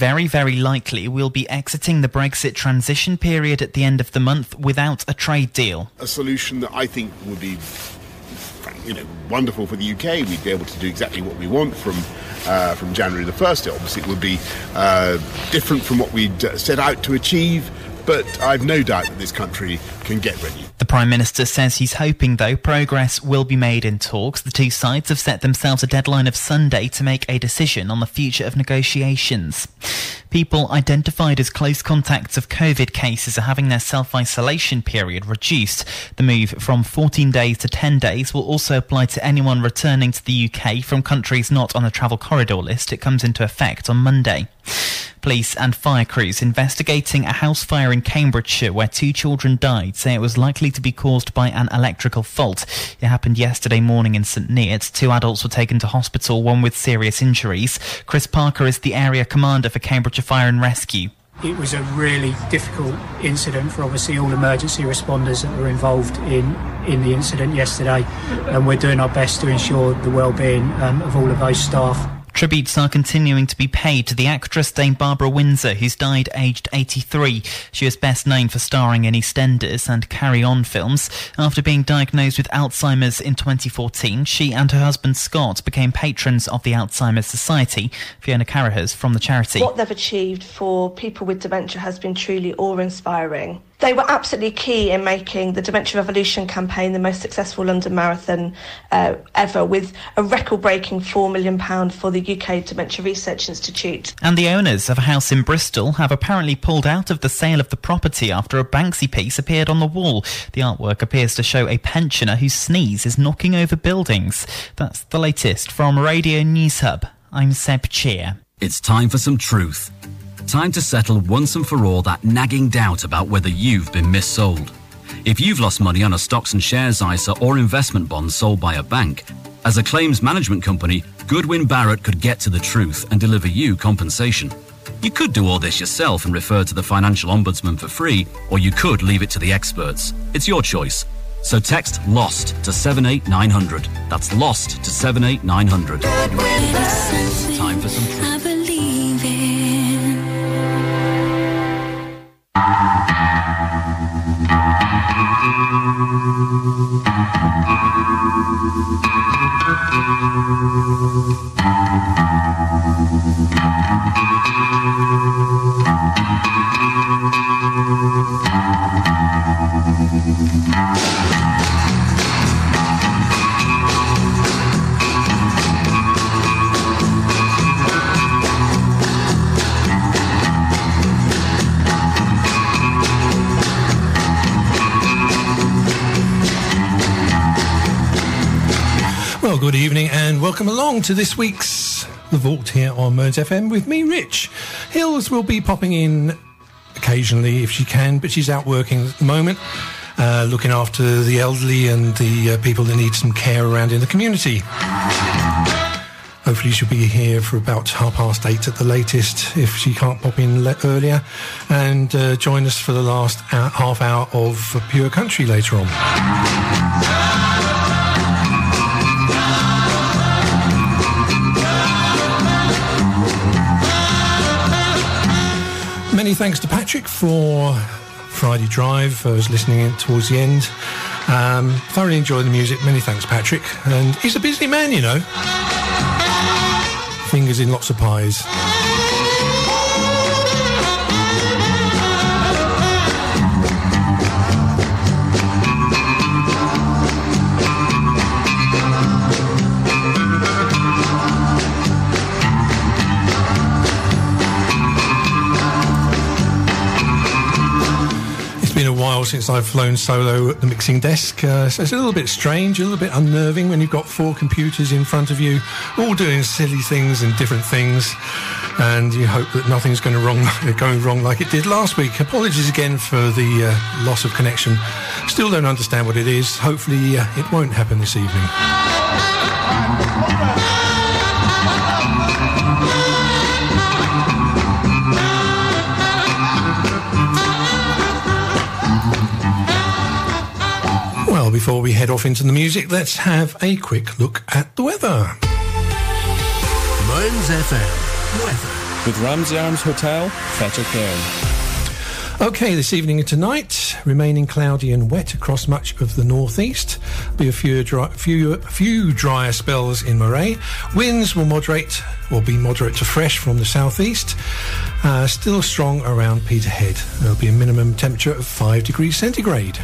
very, very likely we'll be exiting the Brexit transition period at the end of the month without a trade deal. A solution that I think would be you know, wonderful for the UK. We'd be able to do exactly what we want from uh, from January the first. Obviously, it would be uh, different from what we'd uh, set out to achieve, but I've no doubt that this country can get ready. The Prime Minister says he's hoping, though, progress will be made in talks. The two sides have set themselves a deadline of Sunday to make a decision on the future of negotiations. People identified as close contacts of COVID cases are having their self isolation period reduced. The move from 14 days to 10 days will also apply to anyone returning to the UK from countries not on the travel corridor list. It comes into effect on Monday. Police and fire crews investigating a house fire in Cambridgeshire where two children died say it was likely to be caused by an electrical fault. It happened yesterday morning in St Neots. Two adults were taken to hospital, one with serious injuries. Chris Parker is the area commander for Cambridgeshire Fire and Rescue. It was a really difficult incident for obviously all emergency responders that were involved in, in the incident yesterday, and we're doing our best to ensure the well-being um, of all of those staff. Tributes are continuing to be paid to the actress Dame Barbara Windsor, who's died aged 83. She is best known for starring in EastEnders and Carry On films. After being diagnosed with Alzheimer's in 2014, she and her husband Scott became patrons of the Alzheimer's Society. Fiona Carahers from the charity. What they've achieved for people with dementia has been truly awe-inspiring. They were absolutely key in making the Dementia Revolution campaign the most successful London Marathon uh, ever, with a record breaking £4 million for the UK Dementia Research Institute. And the owners of a house in Bristol have apparently pulled out of the sale of the property after a Banksy piece appeared on the wall. The artwork appears to show a pensioner whose sneeze is knocking over buildings. That's the latest from Radio News Hub. I'm Seb Cheer. It's time for some truth. Time to settle once and for all that nagging doubt about whether you've been missold. If you've lost money on a stocks and shares ISA or investment bond sold by a bank, as a claims management company, Goodwin Barrett could get to the truth and deliver you compensation. You could do all this yourself and refer to the Financial Ombudsman for free, or you could leave it to the experts. It's your choice. So text LOST to 78900. That's LOST to 78900. Time for some truth. Thank you. Good evening and welcome along to this week's The Vault here on Mearns FM with me, Rich. Hils will be popping in occasionally if she can, but she's out working at the moment, uh, looking after the elderly and the uh, people that need some care around in the community. Hopefully, she'll be here for about half past eight at the latest if she can't pop in le- earlier and uh, join us for the last hour, half hour of Pure Country later on. Many thanks to Patrick for Friday Drive. I was listening in towards the end. Um, thoroughly enjoyed the music. Many thanks, Patrick. And he's a busy man, you know. Fingers in lots of pies. Since I've flown solo at the mixing desk, uh, so it's a little bit strange, a little bit unnerving when you've got four computers in front of you, all doing silly things and different things, and you hope that nothing's going, wrong, going wrong like it did last week. Apologies again for the uh, loss of connection. Still don't understand what it is. Hopefully, uh, it won't happen this evening. Before we head off into the music, let's have a quick look at the weather. Mearns FM. Weather. with Ramsey Arms Hotel, Fettercairn. Okay, this evening and tonight, remaining cloudy and wet across much of the northeast. Be a few dry, few few drier spells in Moray. Winds will moderate or be moderate to fresh from the southeast. Uh, still strong around Peterhead. There'll be a minimum temperature of five degrees centigrade.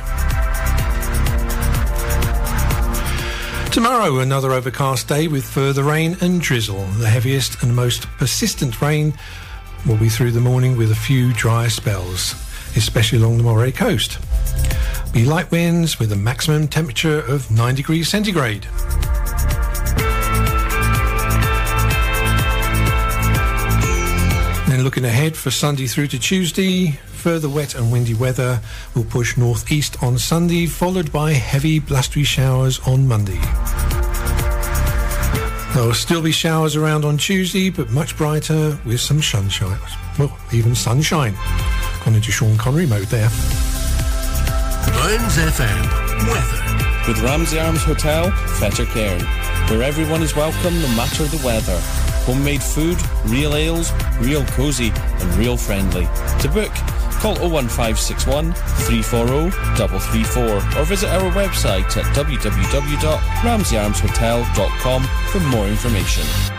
Tomorrow, another overcast day with further rain and drizzle. The heaviest and most persistent rain will be through the morning with a few dry spells especially along the Moray coast. Be light winds with a maximum temperature of 9 degrees centigrade. Looking ahead for Sunday through to Tuesday, further wet and windy weather will push northeast on Sunday, followed by heavy blustery showers on Monday. There will still be showers around on Tuesday, but much brighter with some sunshine. Well, even sunshine gone into Sean Connery mode there. Mearns FM weather with Ramsey Arms Hotel, Fettercairn, where everyone is welcome no matter the weather. Homemade food, real ales, real cosy, and real friendly. To book, call 01561 340 334 or visit our website at www.ramseyarmshotel.com for more information.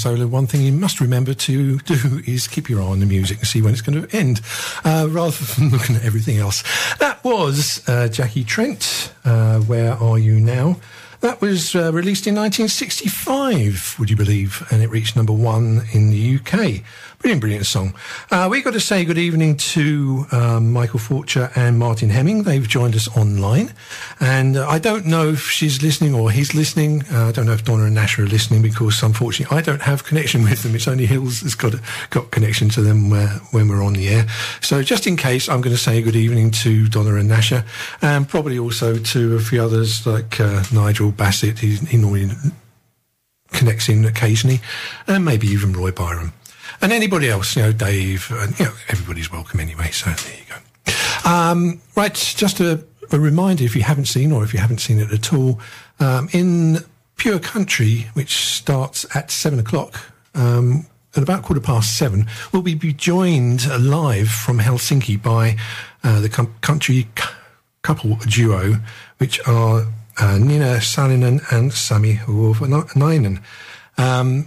Solo, one thing you must remember to do is keep your eye on the music and see when it's going to end, uh, rather than looking at everything else. That was uh, Jackie Trent. Uh, Where are you now? That was uh, released in 1965, would you believe? And it reached number one in the UK. Brilliant, brilliant song. Uh, we've got to say good evening to um, Michael Forcher and Martin Hemming. They've joined us online. And uh, I don't know if she's listening or he's listening. Uh, I don't know if Donna and Nash are listening because unfortunately I don't have connection with them. It's only Hils that's got, got connection to them when we're on the air. So just in case, I'm going to say good evening to Donna and Nasha and probably also to a few others like uh, Nigel Bassett. He, he normally connects in occasionally and maybe even Roy Byram and anybody else, you know, Dave, and you know, everybody's welcome anyway. So there you go. Um, right, just a, a, reminder if you haven't seen or if you haven't seen it at all, um, in Pure Country, which starts at seven o'clock, um, at about quarter past seven, we'll be joined live from Helsinki by uh, the com- country c- couple duo, which are uh, Nina Salinen and Sami Huovanainen. Um,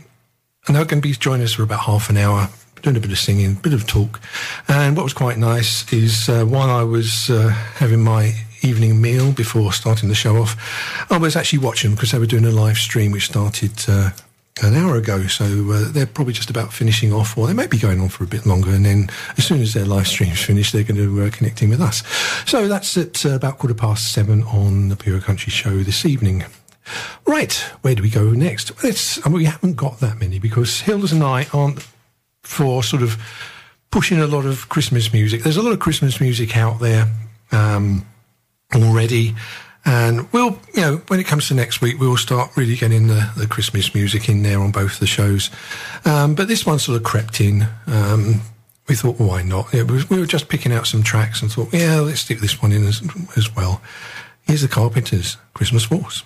and they're going to be joining us for about half an hour, doing a bit of singing, a bit of talk. And what was quite nice is uh, while I was uh, having my evening meal before starting the show off, I was actually watching because they were doing a live stream which started uh, an hour ago. So uh, they're probably just about finishing off, or they may be going on for a bit longer. And then as soon as their live stream's finished, they're going to uh, connecting with us. So that's at uh, about quarter past seven on the Pure Country Show this evening. Right, where do we go next? I mean, we haven't got that many because Hilders and I aren't for sort of pushing a lot of Christmas music. There's a lot of Christmas music out there um, already. And we'll, you know, when it comes to next week, we'll start really getting the, the Christmas music in there on both the shows. Um, but this one sort of crept in. Um, we thought, well, why not? Was, we were just picking out some tracks and thought, yeah, let's stick this one in as, as well. Here's the Carpenters, Christmas Waltz.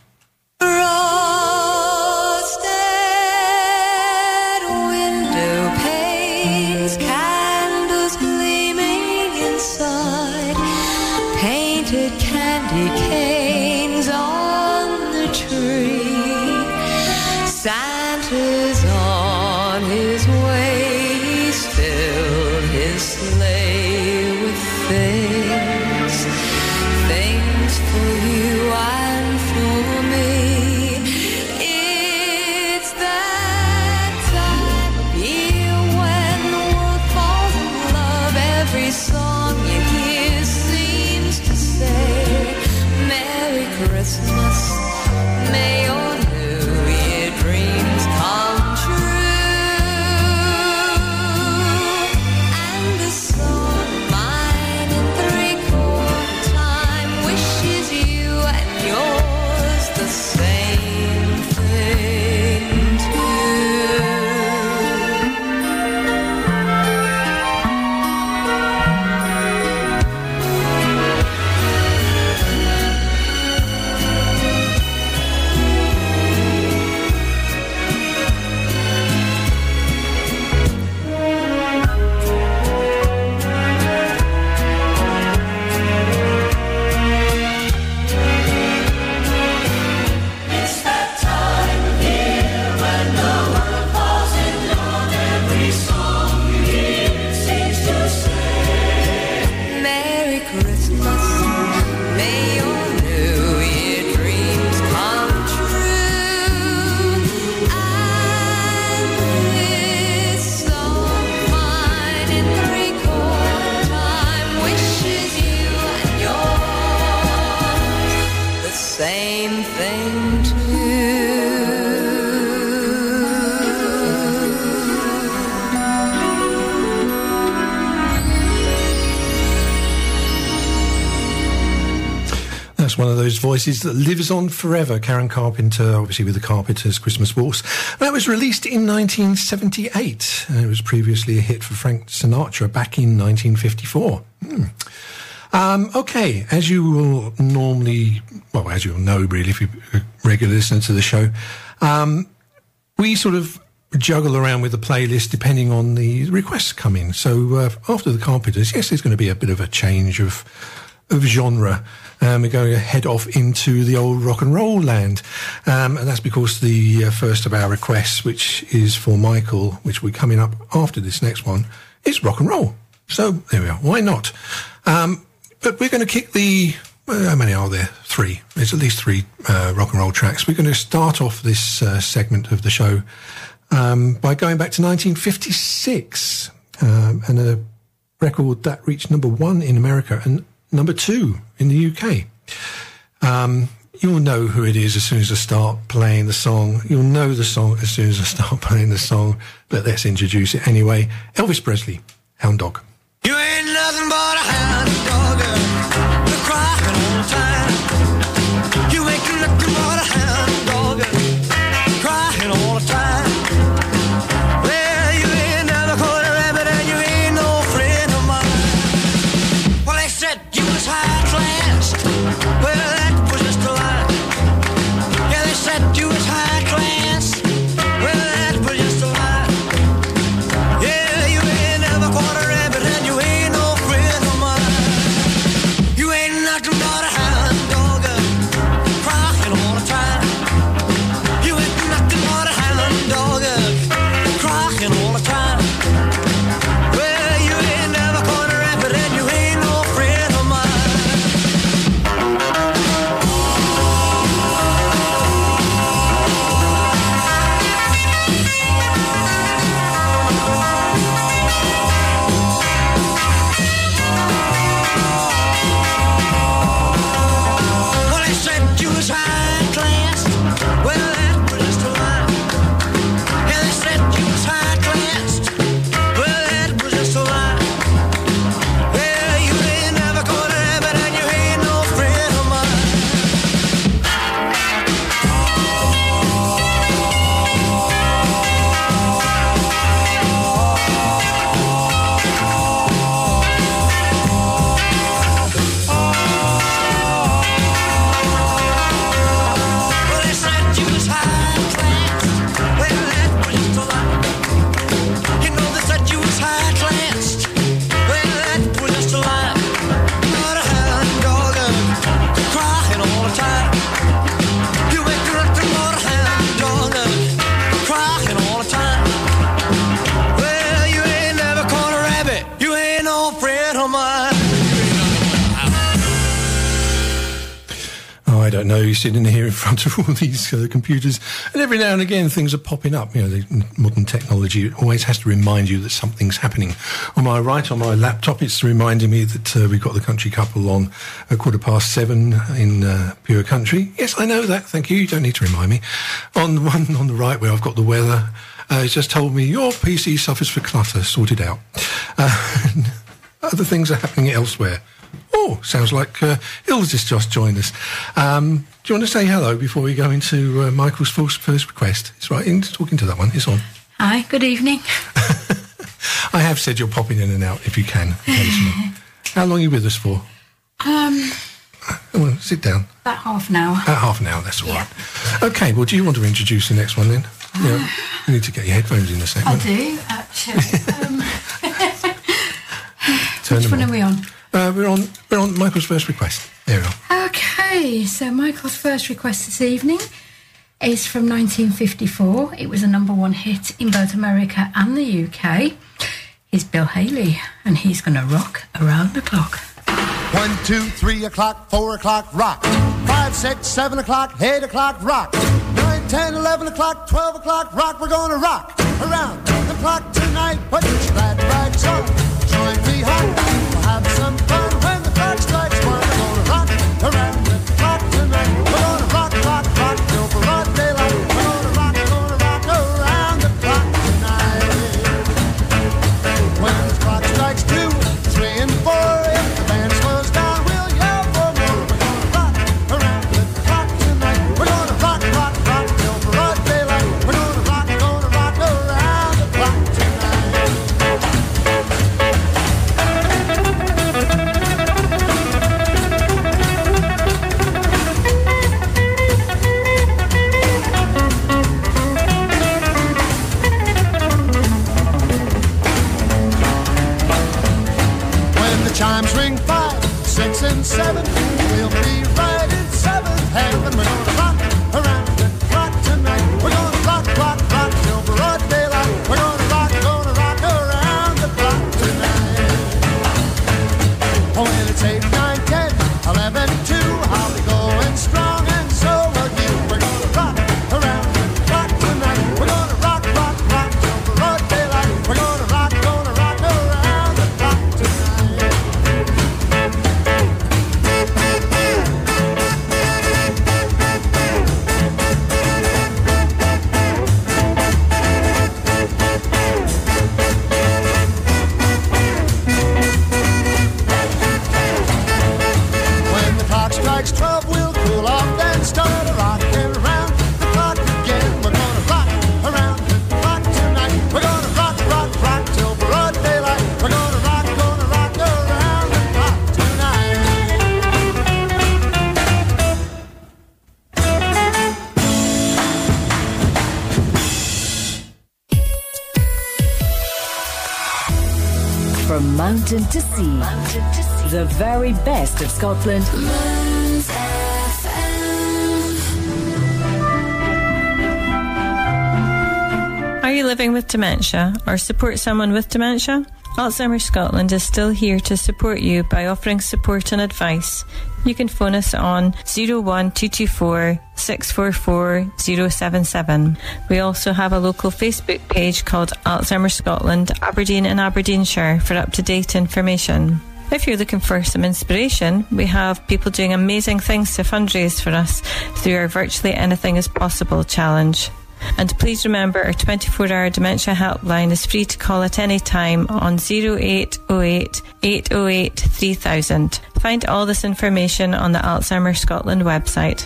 Voices that lives on forever. Karen Carpenter, obviously with the Carpenters' Christmas Waltz. That was released in 1978. And it was previously a hit for Frank Sinatra back in 1954. Hmm. Um, okay, as you will normally, well, as you'll know, really, if you're a regular listener to the show, um, we sort of juggle around with the playlist depending on the requests coming. So uh, after the Carpenters, yes, there's going to be a bit of a change of of genre. Um, we're going to head off into the old rock and roll land. Um, and that's because the uh, first of our requests, which is for Michael, which will be coming up after this next one, is rock and roll. So there we are. Why not? Um, but we're going to kick the. how many are there? Three. There's at least three uh, rock and roll tracks. We're going to start off this uh, segment of the show um, by going back to 1956 um, and a record that reached number one in America and number two in the UK. Um, you'll know who it is as soon as I start playing the song. You'll know the song as soon as I start playing the song, but let's introduce it anyway. Elvis Presley, Hound Dog. You ain't nothing but Well, sitting here in front of all these uh, computers, and every now and again things are popping up. You know, the modern technology always has to remind you that something's happening. On my right, on my laptop, it's reminding me that uh, we've got the country couple on a quarter past seven in uh, Pure Country. Yes, I know that. Thank you. You don't need to remind me. On the one on the right, where I've got the weather, uh, it's just told me your PC suffers for clutter. Sorted out. Uh, other things are happening elsewhere. Oh, sounds like uh, Hils has just joined us. Um, do you want to say hello before we go into uh, Michael's first, first request? It's right, in talking to that one. It's on. Hi, good evening. I have said you're popping in and out if you can. How long are you with us for? Um, Come on, sit down. about half an hour. About half an hour, that's all right. Okay, well, do you want to introduce the next one then? Yeah, you need to get your headphones in a second. I do, actually. Um, Turn which one on. are we on? Uh, we're on. We're on Michael's first request. There we are. Okay, so Michael's first request this evening is from 1954. It was a number one hit in both America and the UK. He's Bill Haley, and he's going to rock around the clock. One, two, three o'clock, four o'clock, rock. Five, six, seven o'clock, eight o'clock, rock. Nine, ten, eleven o'clock, twelve o'clock, rock. We're gonna rock around the clock tonight. Put your glad rags on, join me home. To sea. The very best of Scotland. Are you living with dementia or support someone with dementia? Alzheimer's Scotland is still here to support you by offering support and advice. You can phone us on 01224 644 077. We also have a local Facebook page called Alzheimer's Scotland, Aberdeen and Aberdeenshire for up to date information. If you're looking for some inspiration, we have people doing amazing things to fundraise for us through our Virtually Anything is Possible challenge. And please remember our 24 hour dementia helpline is free to call at any time on 0808 808 3000. Find all this information on the Alzheimer's Scotland website.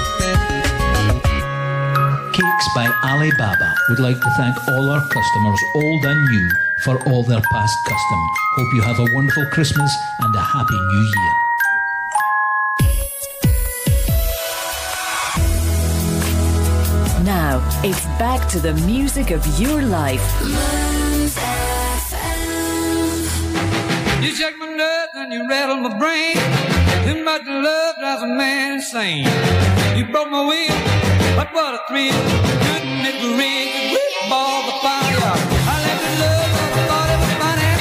Cakes by Alibaba would like to thank all our customers, old and new, for all their past custom. Hope you have a wonderful Christmas and a happy new year. Now, it's back to the music of your life. You shake my nerves and you rattle my brain. Too much love drives a man insane. You broke my will, but what a thrill. Ring the fire? I left in love, I thought it was funny.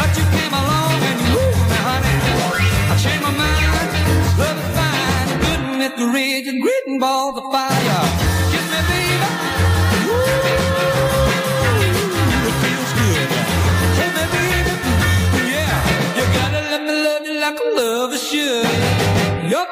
But you came along and you moved me, honey. I changed my mind, love is fine. Couldn't it ridge and grit and ball the fire? Kiss me, baby. Ooh, it feels good. Me, baby. Yeah, you gotta let me love you like a lover should. You're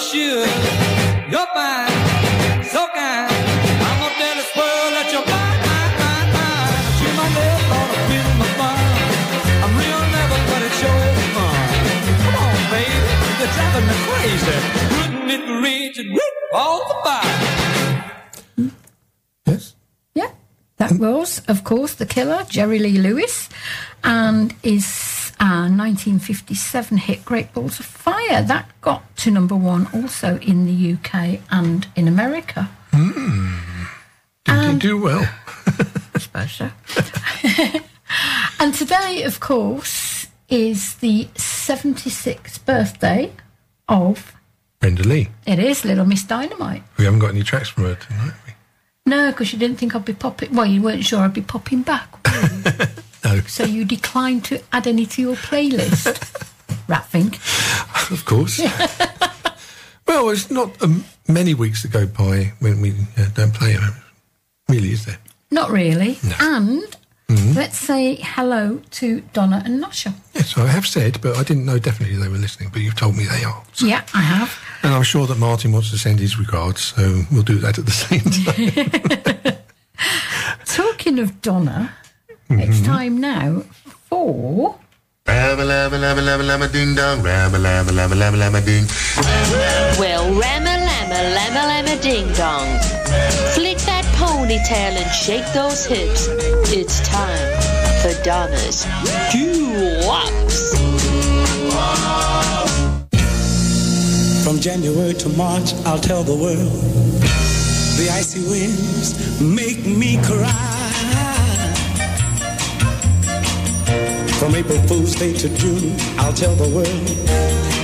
lover. You're fine, so kind. I'm gonna tell this world that you're mine, mine, mine, mine. Chew my lips, gonna feel my fun. I'm real nervous, but it sure is fun. Come on, baby, you're driving me crazy. Couldn't it reach and rip all the fire? Yeah, that was, of course, the killer, Jerry Lee Lewis, and his uh, 1957 hit Great Balls of Fire. That got to number one also in the UK and in America. Did you do well? I suppose so. and today, of course, is the 76th birthday of, Brenda Lee. it is Little Miss Dynamite. We haven't got any tracks from her tonight. No, because you didn't think I'd be popping. Well, you weren't sure I'd be popping back. No. So you declined to add any to your playlist. Ratfink. Of course. well, it's not um, many weeks that go by when we uh, don't play her. Really, is there? Not really. And Mhm. let's say hello to Donna and Nosha. Yes, I have said, but I didn't know definitely they were listening, but you've told me they are. Yeah, I have. And I'm sure that Martin wants to send his regards, so we'll do that at the same time. Talking of Donna, it's Mhm. time now for. Rabba labba labba labba labba ding dong, rabba labba labba labba labba ding. Well, Rama Lama Lama Lama Ding Dong. Flick that ponytail and shake those hips. It's time for Donna's Doo-Wops. From January to March, I'll tell the world. The icy winds make me cry. From April Fool's Day to June, I'll tell the world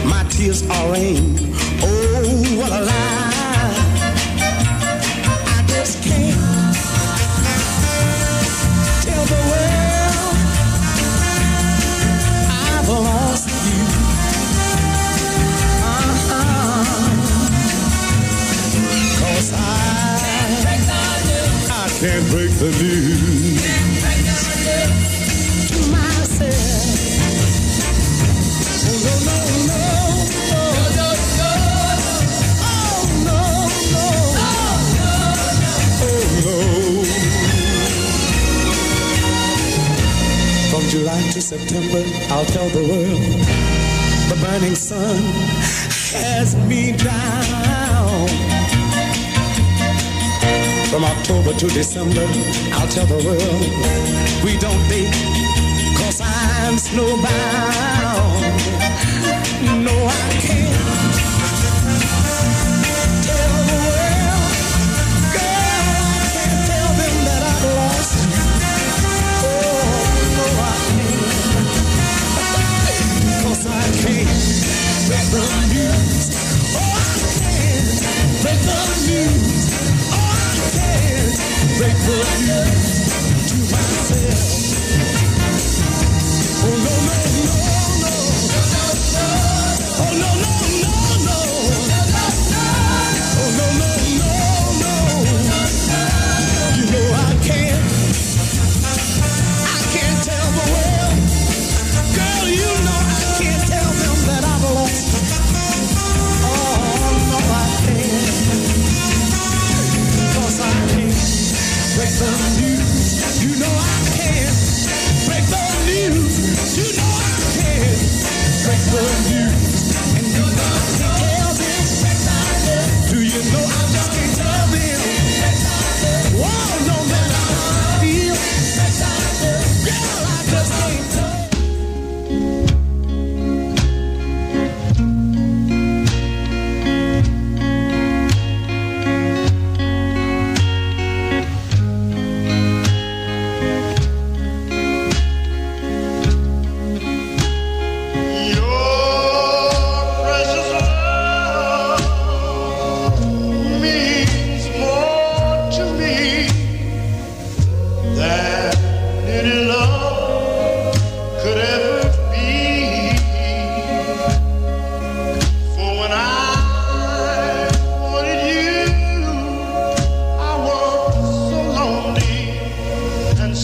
my tears are rain. Oh, what a lie! I just can't tell the world I've lost you. Uh-huh. I, I can't break the news. July to September, I'll tell the world the burning sun has me down. From October to December, I'll tell the world we don't date, cause I'm snowbound. No, I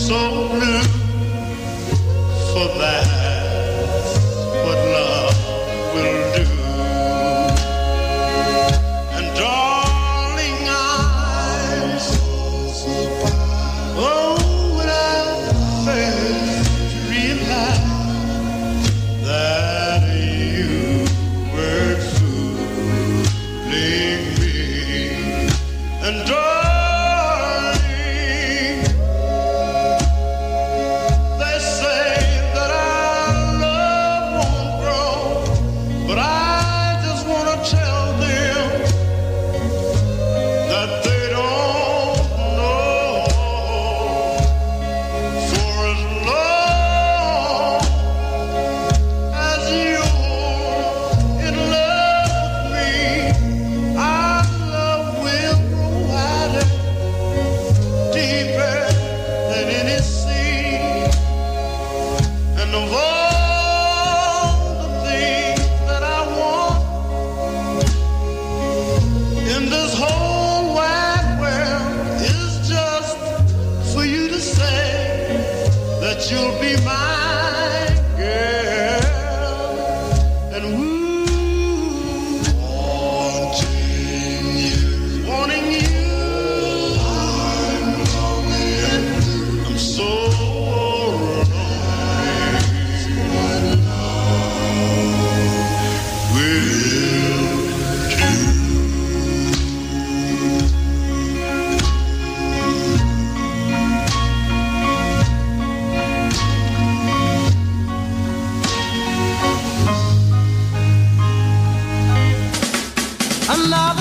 so new for that.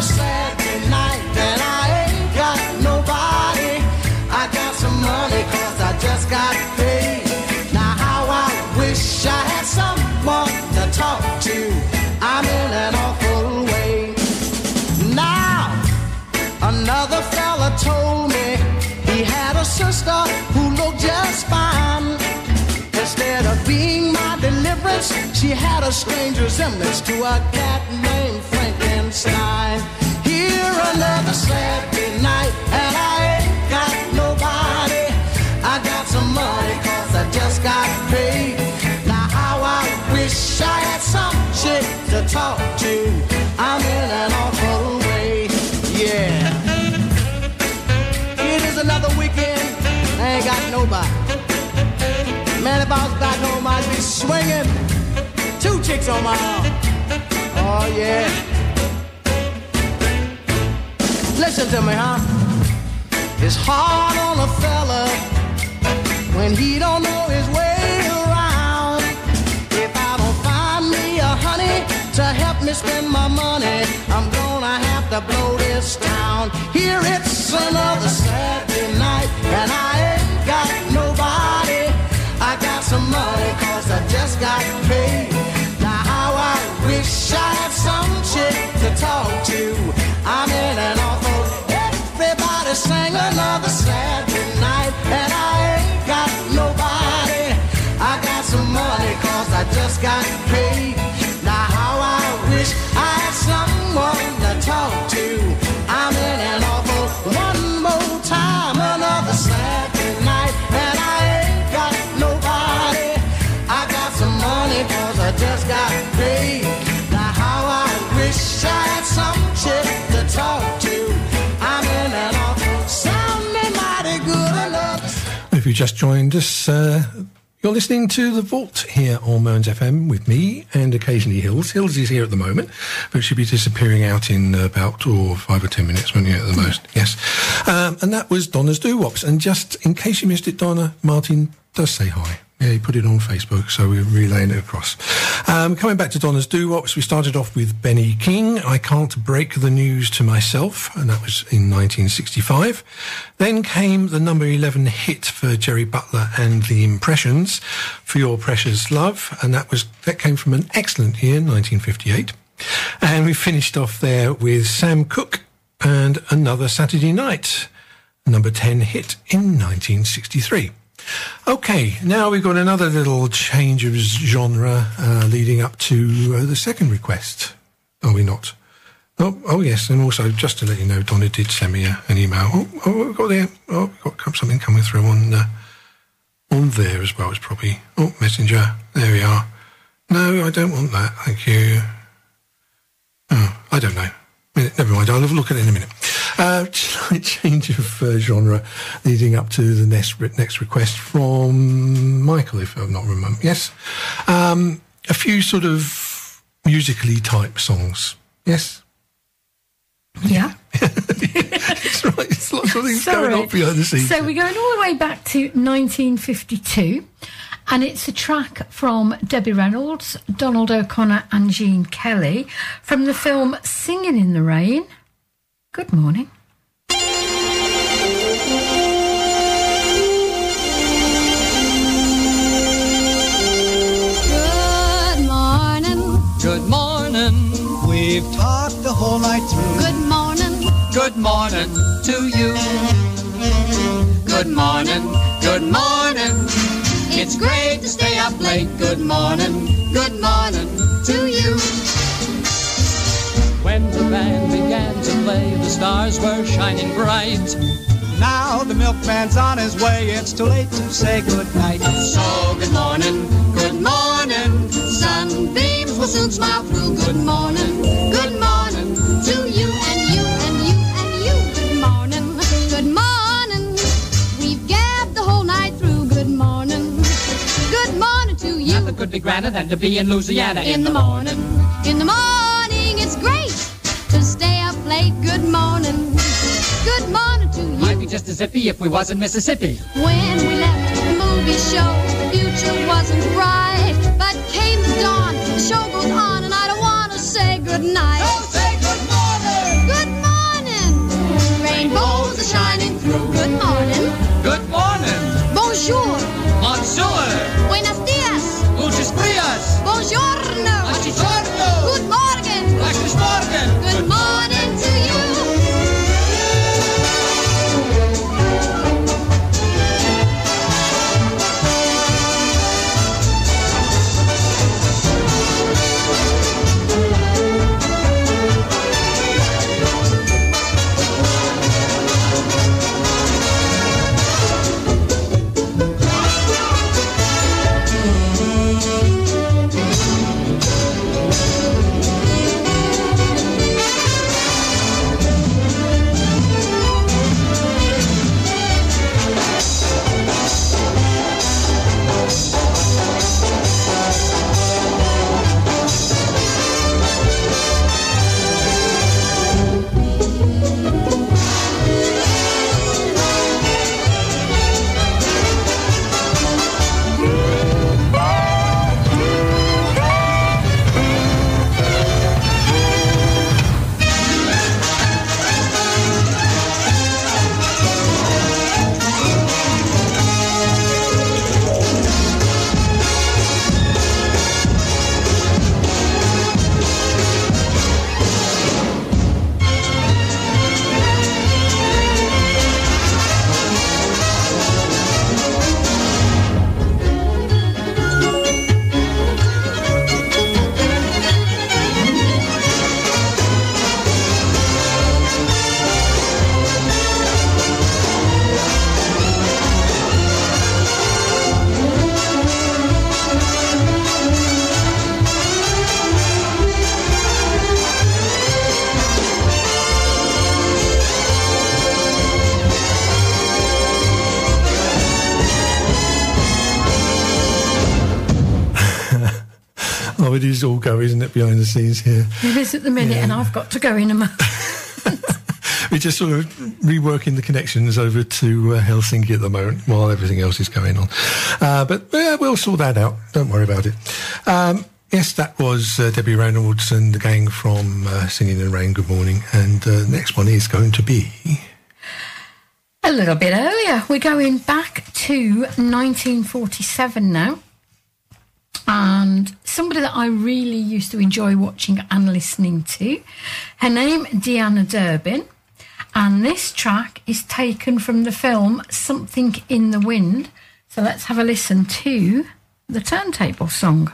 Another Saturday night, and I ain't got nobody. I got some money cause I just got paid. Now how I wish I had someone to talk to. I'm in an awful way. Now another fella told me he had a sister who looked just fine. Instead of being my deliverance, she had a strange resemblance to a cat named Here night, and I ain't got nobody. I got some money cause I just got paid. Now how I wish I had some chick to talk to. I'm in an awful way, yeah. It is another weekend, I ain't got nobody. Man, if I was back home, I'd be swinging two chicks on my arm. Oh, yeah. Listen to me, huh? It's hard on a fella when he don't know his way around. If I don't find me a honey to help me spend my money, I'm gonna have to blow this town. Here it's another Saturday night, just joined us, uh, you're listening to The Vault here on Mearns FM with me and occasionally Hils. Hils is here at the moment, but she'll be disappearing out in about oh, five or ten minutes, won't you, at the most? Yes. Um, and that was Donna's Doo-Wops. And just in case you missed it, Donna, Martin does say hi. Yeah, he put it on Facebook, so we're relaying it across. Um, coming back to Donna's Doo-Wops, we started off with Benny King, I Can't Break the News to Myself, and that was in 1965. Then came the number 11 hit for Jerry Butler and the Impressions, For Your Precious Love, and that was that came from an excellent year, 1958. And we finished off there with Sam Cooke and Another Saturday Night, number 10 hit in 1963. Okay, now we've got another little change of genre uh, leading up to uh, the second request. Are we not? Oh, oh yes, and also just to let you know, Donna did send me a, an email. Oh, oh, we've got there. Oh, we've got something coming through on uh, on there as well. It's probably oh messenger. There we are. No, I don't want that. Thank you. Oh, I don't know. Never mind. I'll have a look at it in a minute. Uh, slight change of uh, genre leading up to the next next request from Michael, if I'm not remember. Yes, um, a few sort of musically type songs. Yes, Yeah. it's right. Lots of things Sorry. going on behind the scenes. So we're going all the way back to 1952, and it's a track from Debbie Reynolds, Donald O'Connor, and Gene Kelly from the film Singing in the Rain. Good morning. Good morning. Good morning. We've talked the whole night through. Good morning. Good morning to you. Good morning. Good morning. It's great to stay up late. Good morning. Good morning to you. When the band began to play, the stars were shining bright. Now the milkman's on his way. It's too late to say goodnight. So good morning, good morning. Sunbeams will soon smile through. Good morning. Good morning to you and you and you and you. Good morning. Good morning. We've gabbed the whole night through. Good morning. Good morning to you. Nothing could be grander than to be in Louisiana in the morning. In the morning, late good morning. Good morning to you. Might be just as iffy if we was in Mississippi. When we left the movie show, the future wasn't bright. But came the dawn, the show goes on, and I don't want to say goodnight. How it is all go, isn't it, behind the scenes here? It is at the minute, and I've got to go in a moment. We're just sort of reworking the connections over to uh, Helsinki at the moment while everything else is going on. Uh, but yeah, we'll sort that out. Don't worry about it. Um, yes, that was uh, Debbie Reynolds and the gang from uh, Singing in the Rain. Good morning. And uh, the next one is going to be. A little bit earlier. We're going back to 1947 now. And somebody that I really used to enjoy watching and listening to. Her name, Deanna Durbin. And this track is taken from the film Something in the Wind. So let's have a listen to the turntable song.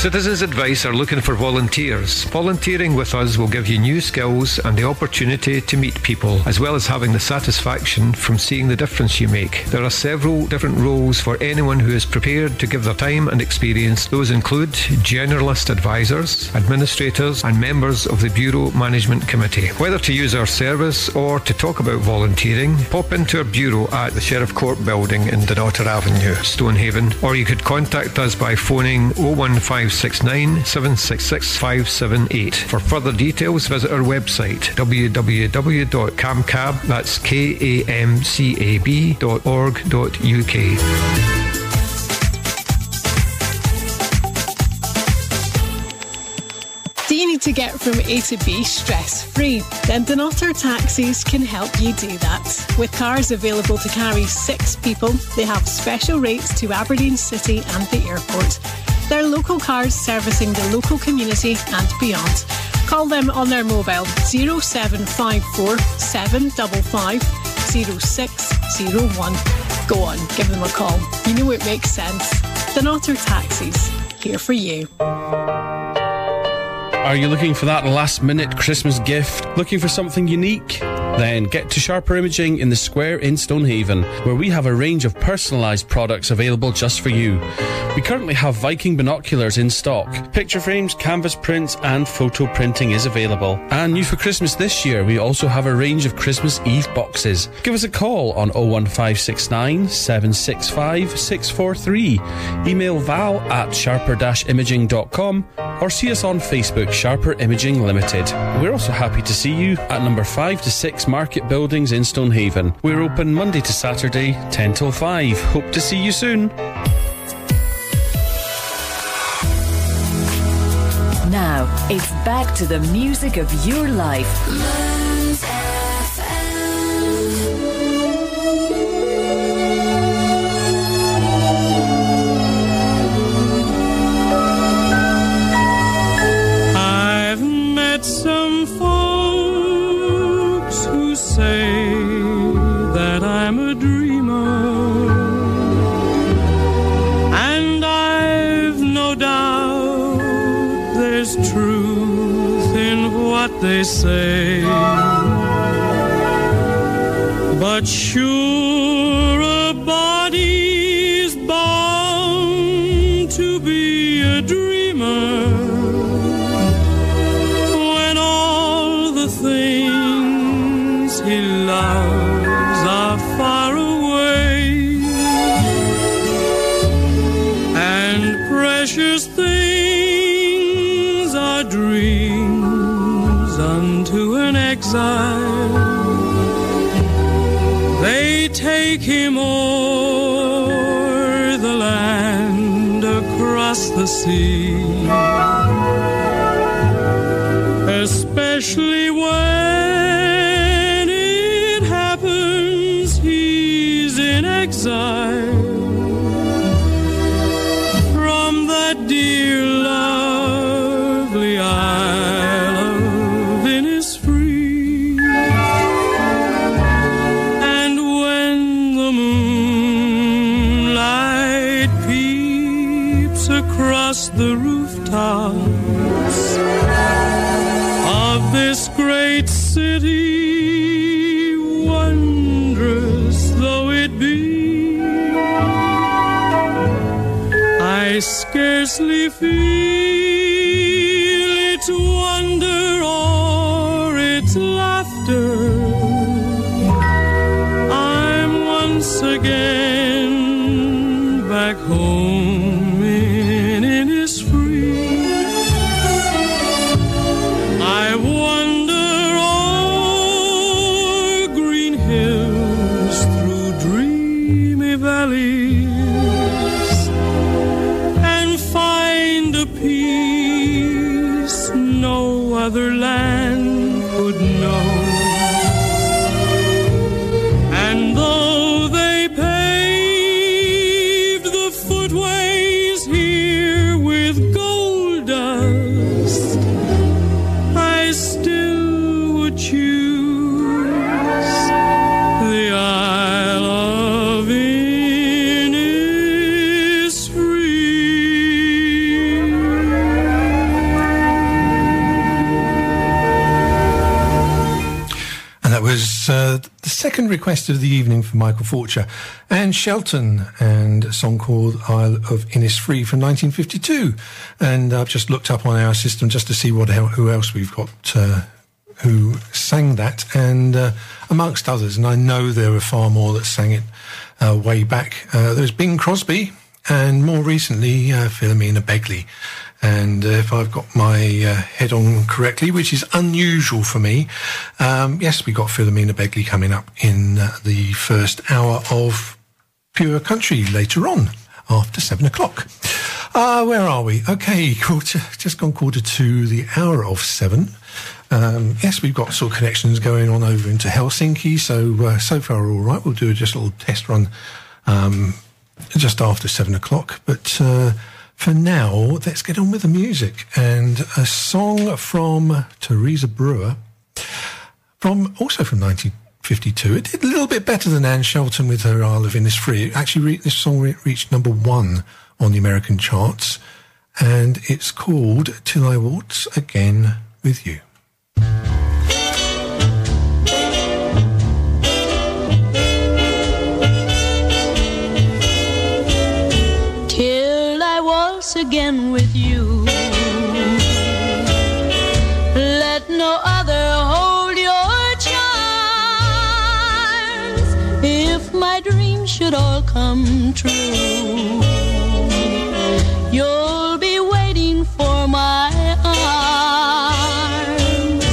Citizens Advice are looking for volunteers. Volunteering with us will give you new skills and the opportunity to meet people, as well as having the satisfaction from seeing the difference you make. There are several different roles for anyone who is prepared to give their time and experience. Those include generalist advisors, administrators, and members of the Bureau Management Committee. Whether to use our service or to talk about volunteering, pop into our bureau at the Sheriff Court building in Dunnottar Avenue, Stonehaven, or you could contact us by phoning oh 01569 766 578. For further details, visit our website www.kamcab, that's K-A-M-C-A-B dot org dot UK. Need to get from A to B stress free? Then Dunnottar Taxis can help you do that. With cars available to carry six people, they have special rates to Aberdeen City and the airport. They're local cars servicing the local community and beyond. Call them on their mobile 0754 755 0601. Go on, give them a call. You know it makes sense. Dunnottar Taxis, here for you. Are you looking for that last minute Christmas gift? Looking for something unique? Then get to Sharper Imaging in the square in Stonehaven, where we have a range of personalised products available just for you. We currently have Viking binoculars in stock. Picture frames, canvas prints, and photo printing is available. And new for Christmas this year, we also have a range of Christmas Eve boxes. Give us a call on 01569 765 643. Email val at sharper-imaging.com or see us on Facebook, Sharper Imaging Limited. We're also happy to see you at number 5 to 6 Market Buildings in Stonehaven. We're open Monday to Saturday, 10 till 5. Hope to see you soon. Now, it's back to the music of your life. They say. But sure, I scarcely feel its wonder or its laughter. I'm once again request of the evening for Michael Forcher and Shelton, and a song called Isle of Innisfree from 1952. And I've just looked up on our system just to see what who else we've got uh, who sang that, and uh, amongst others, and I know there were far more that sang it uh, way back. Uh, there's Bing Crosby, and more recently, uh, Philomena Begley. And if I've got my uh, head on correctly, which is unusual for me, um, yes, we've got Philomena Begley coming up in uh, the first hour of Pure Country later on after seven o'clock. Uh, where are we? Okay, quarter, just gone quarter to the hour of seven. Um, yes, we've got sort of connections going on over into Helsinki, so uh, so far all right. We'll do a just a little test run um, just after seven o'clock. But uh, for now, let's get on with the music and a song from Teresa Brewer, from also from 1952. It did a little bit better than Anne Shelton with her Isle of Innisfree. Actually, re- this song re- reached number one on the American charts, and it's called "Till I Waltz Again with You." Again with you. Let no other hold your charms if my dreams should all come true. You'll be waiting for my arms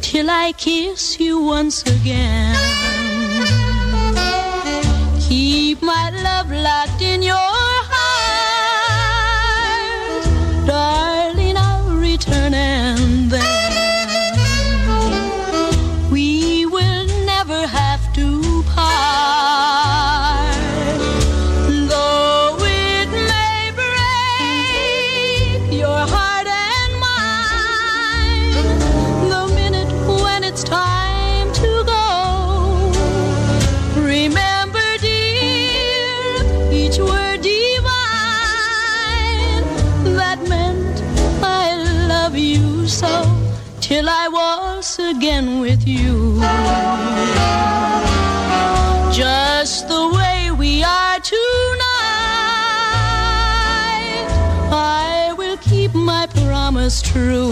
till I kiss you once again. Keep my love locked in your again with you. Just the way we are tonight, I will keep my promise true.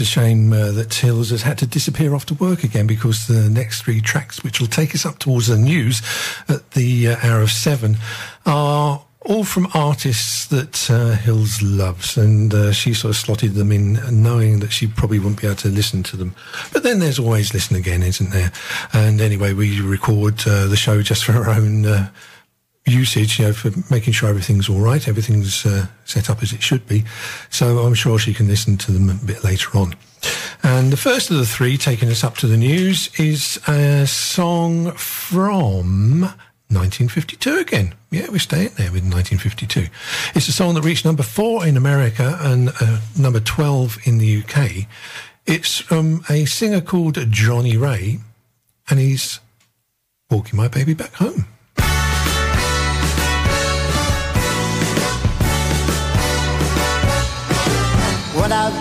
A shame uh, that Hils has had to disappear off to work again because the next three tracks, which will take us up towards the news at the uh, hour of seven, are all from artists that uh, Hils loves. And uh, she sort of slotted them in knowing that she probably wouldn't be able to listen to them. But then there's always Listen Again, isn't there? And anyway, we record uh, the show just for our own uh, usage, you know, for making sure everything's all right, everything's uh, set up as it should be. So I'm sure she can listen to them a bit later on. And the first of the three taking us up to the news is a song from 1952 again. Yeah, we're staying there with 1952. It's a song that reached number four in America and uh, number 12 in the UK. It's from a singer called Johnnie Ray, and he's walking my baby back home.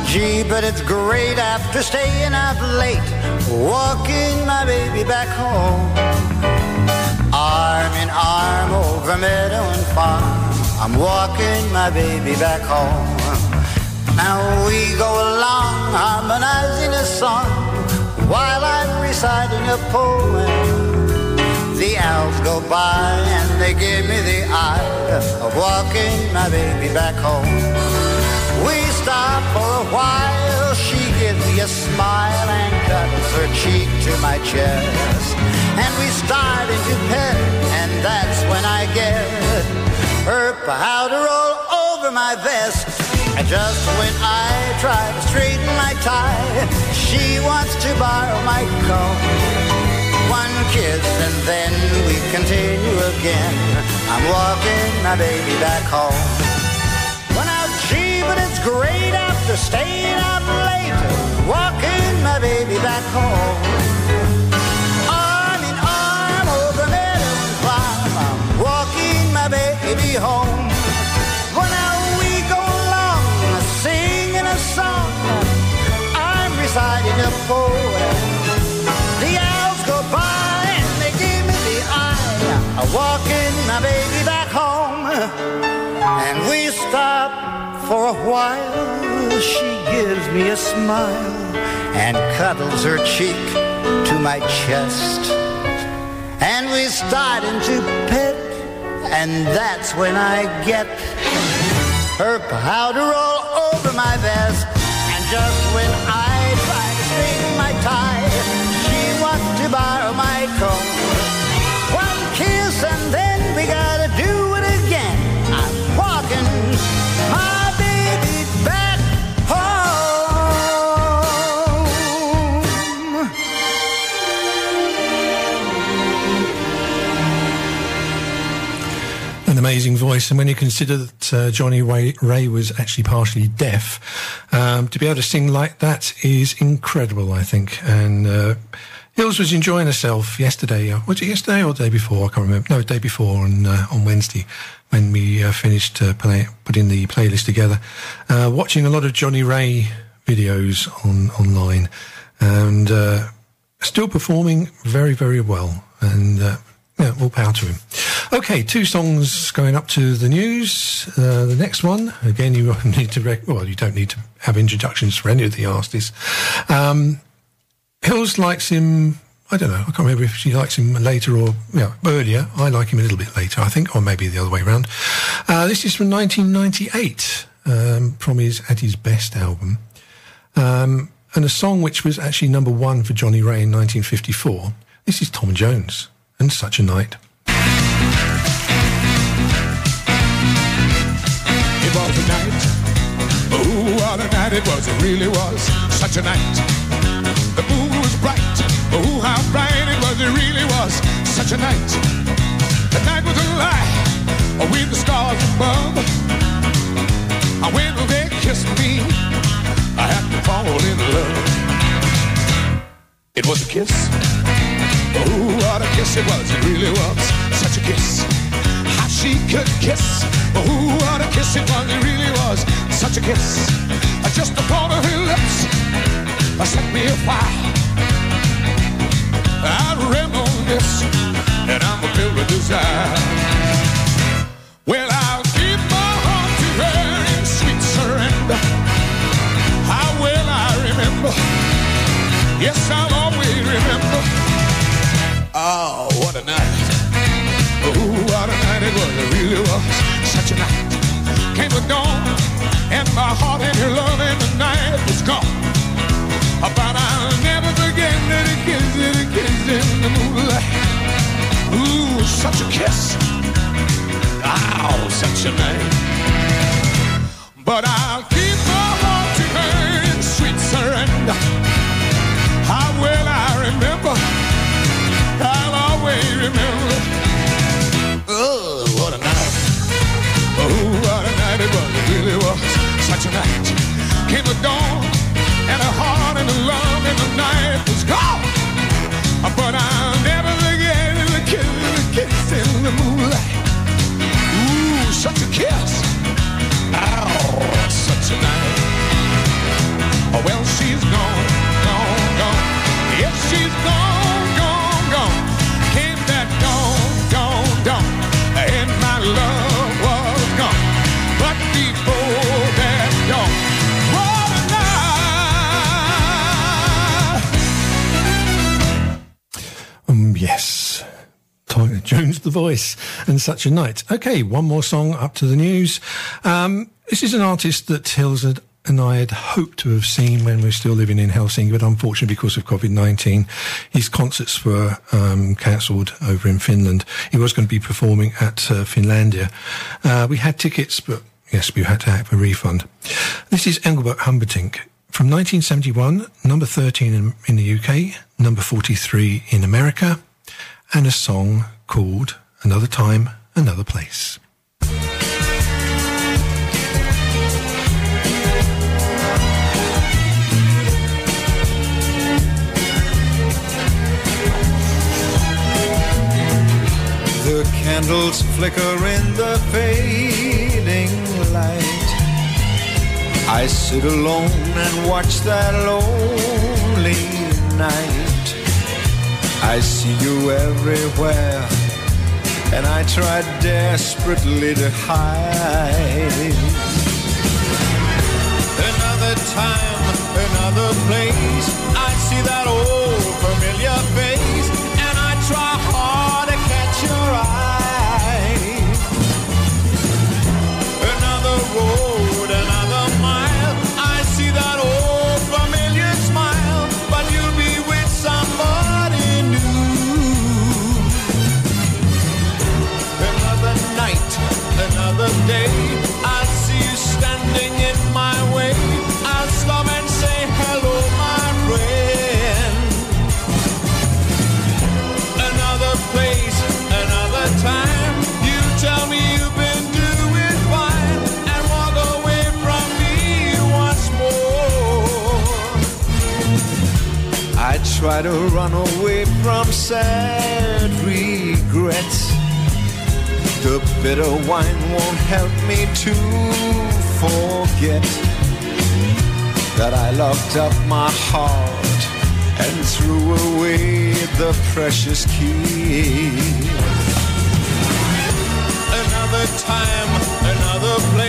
Gee, but it's great after staying up late, walking my baby back home. Arm in arm over meadow and farm, I'm walking my baby back home. Now we go along harmonizing a song while I'm reciting a poem. The owls go by and they give me the eye of walking my baby back home. Stop for a while, she gives me a smile and cuddles her cheek to my chest. And we start into pet, and that's when I get her powder all over my vest. And just when I try to straighten my tie, she wants to borrow my comb. One kiss and then we continue again. I'm walking my baby back home it's great after staying up late, walking my baby back home. Arm in arm over meadow and farm, I'm walking my baby home. When now we go along, singing a song, I'm reciting a poem. The owls go by and they give me the eye, I'm walking my baby back home. And we stop for a while. She gives me a smile and cuddles her cheek to my chest. And we start into pet, and that's when I get her powder all over my vest. And just when I try to straighten my tie, she wants to borrow my comb. One kiss and then we gotta amazing voice, and when you consider that uh, Johnnie Ray, was actually partially deaf, um, to be able to sing like that is incredible, I think. And uh, Hils was enjoying herself yesterday. Uh, was it yesterday or the day before? I can't remember. No, the day before on uh, on Wednesday when we uh, finished uh, play, putting the playlist together. Watching a lot of Johnnie Ray videos on online, and still performing very very well. And yeah, all power to him. Okay, two songs going up to the news. Uh, the next one, again, you need to, rec- well, you don't need to have introductions for any of the artists. Um, Hils likes him, I don't know, I can't remember if she likes him later or, yeah, earlier. I like him a little bit later, I think, or maybe the other way around. Uh, this is from 1998, um, from his At His Best album. Um, and a song which was actually number one for Johnnie Ray in 1954. This is Tom Jones and Such a Night. It was a night. Oh, what a night it was. It really was such a night. The moon was bright. Oh, how bright it was. It really was such a night. The night was alive with the stars above. When they kissed me, I had to fall in love. It was a kiss. Oh, what a kiss it was. It really was such a kiss. How she could kiss. Oh, what a kiss it was. It really was such a kiss. I just the thought of her lips set me afire. I reminisce and I'm filled with desire. Well, I'll give my heart to her in sweet surrender. How well I remember. Yes, I'll always remember. Oh, what a night. Oh, what a night it was. It really was such a night. Came the dawn, and my heart and her love, and the night was gone. But I'll never forget that kiss, that kiss in the moonlight. Ooh, such a kiss. Oh, such a night. But I'll keep a. Came the dawn, and her heart and her love, and the night was gone. But I'll never forget the kiss in the moonlight. The voice, and such a night. Okay, one more song up to the news. Um, this is an artist that Hils had, and I had hoped to have seen when we were still living in Helsinki, but unfortunately, because of COVID 19, his concerts were um, cancelled over in Finland. He was going to be performing at uh, Finlandia. Uh, we had tickets, but yes, we had to have a refund. This is Engelbert Humperdinck. From 1971, number 13 in, in the UK, number 43 in America, and a song called Another Time, Another Place. The candles flicker in the fading light. I sit alone and watch that lonely night. I see you everywhere, and I tried desperately to hide. Another time, another place, I see that old familiar face. to run away from sad regrets. The bitter wine won't help me to forget that I locked up my heart and threw away the precious key. Another time, another place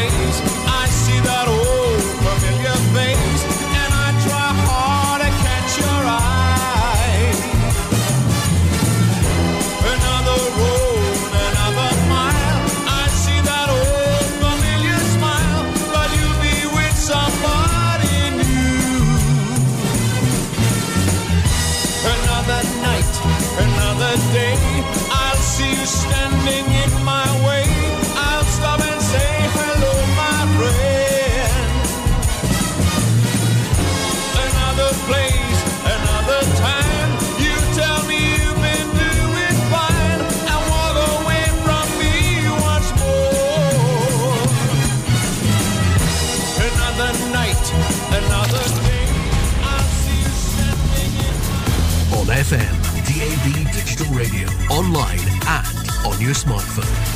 FM, DAB digital radio, online and on your smartphone.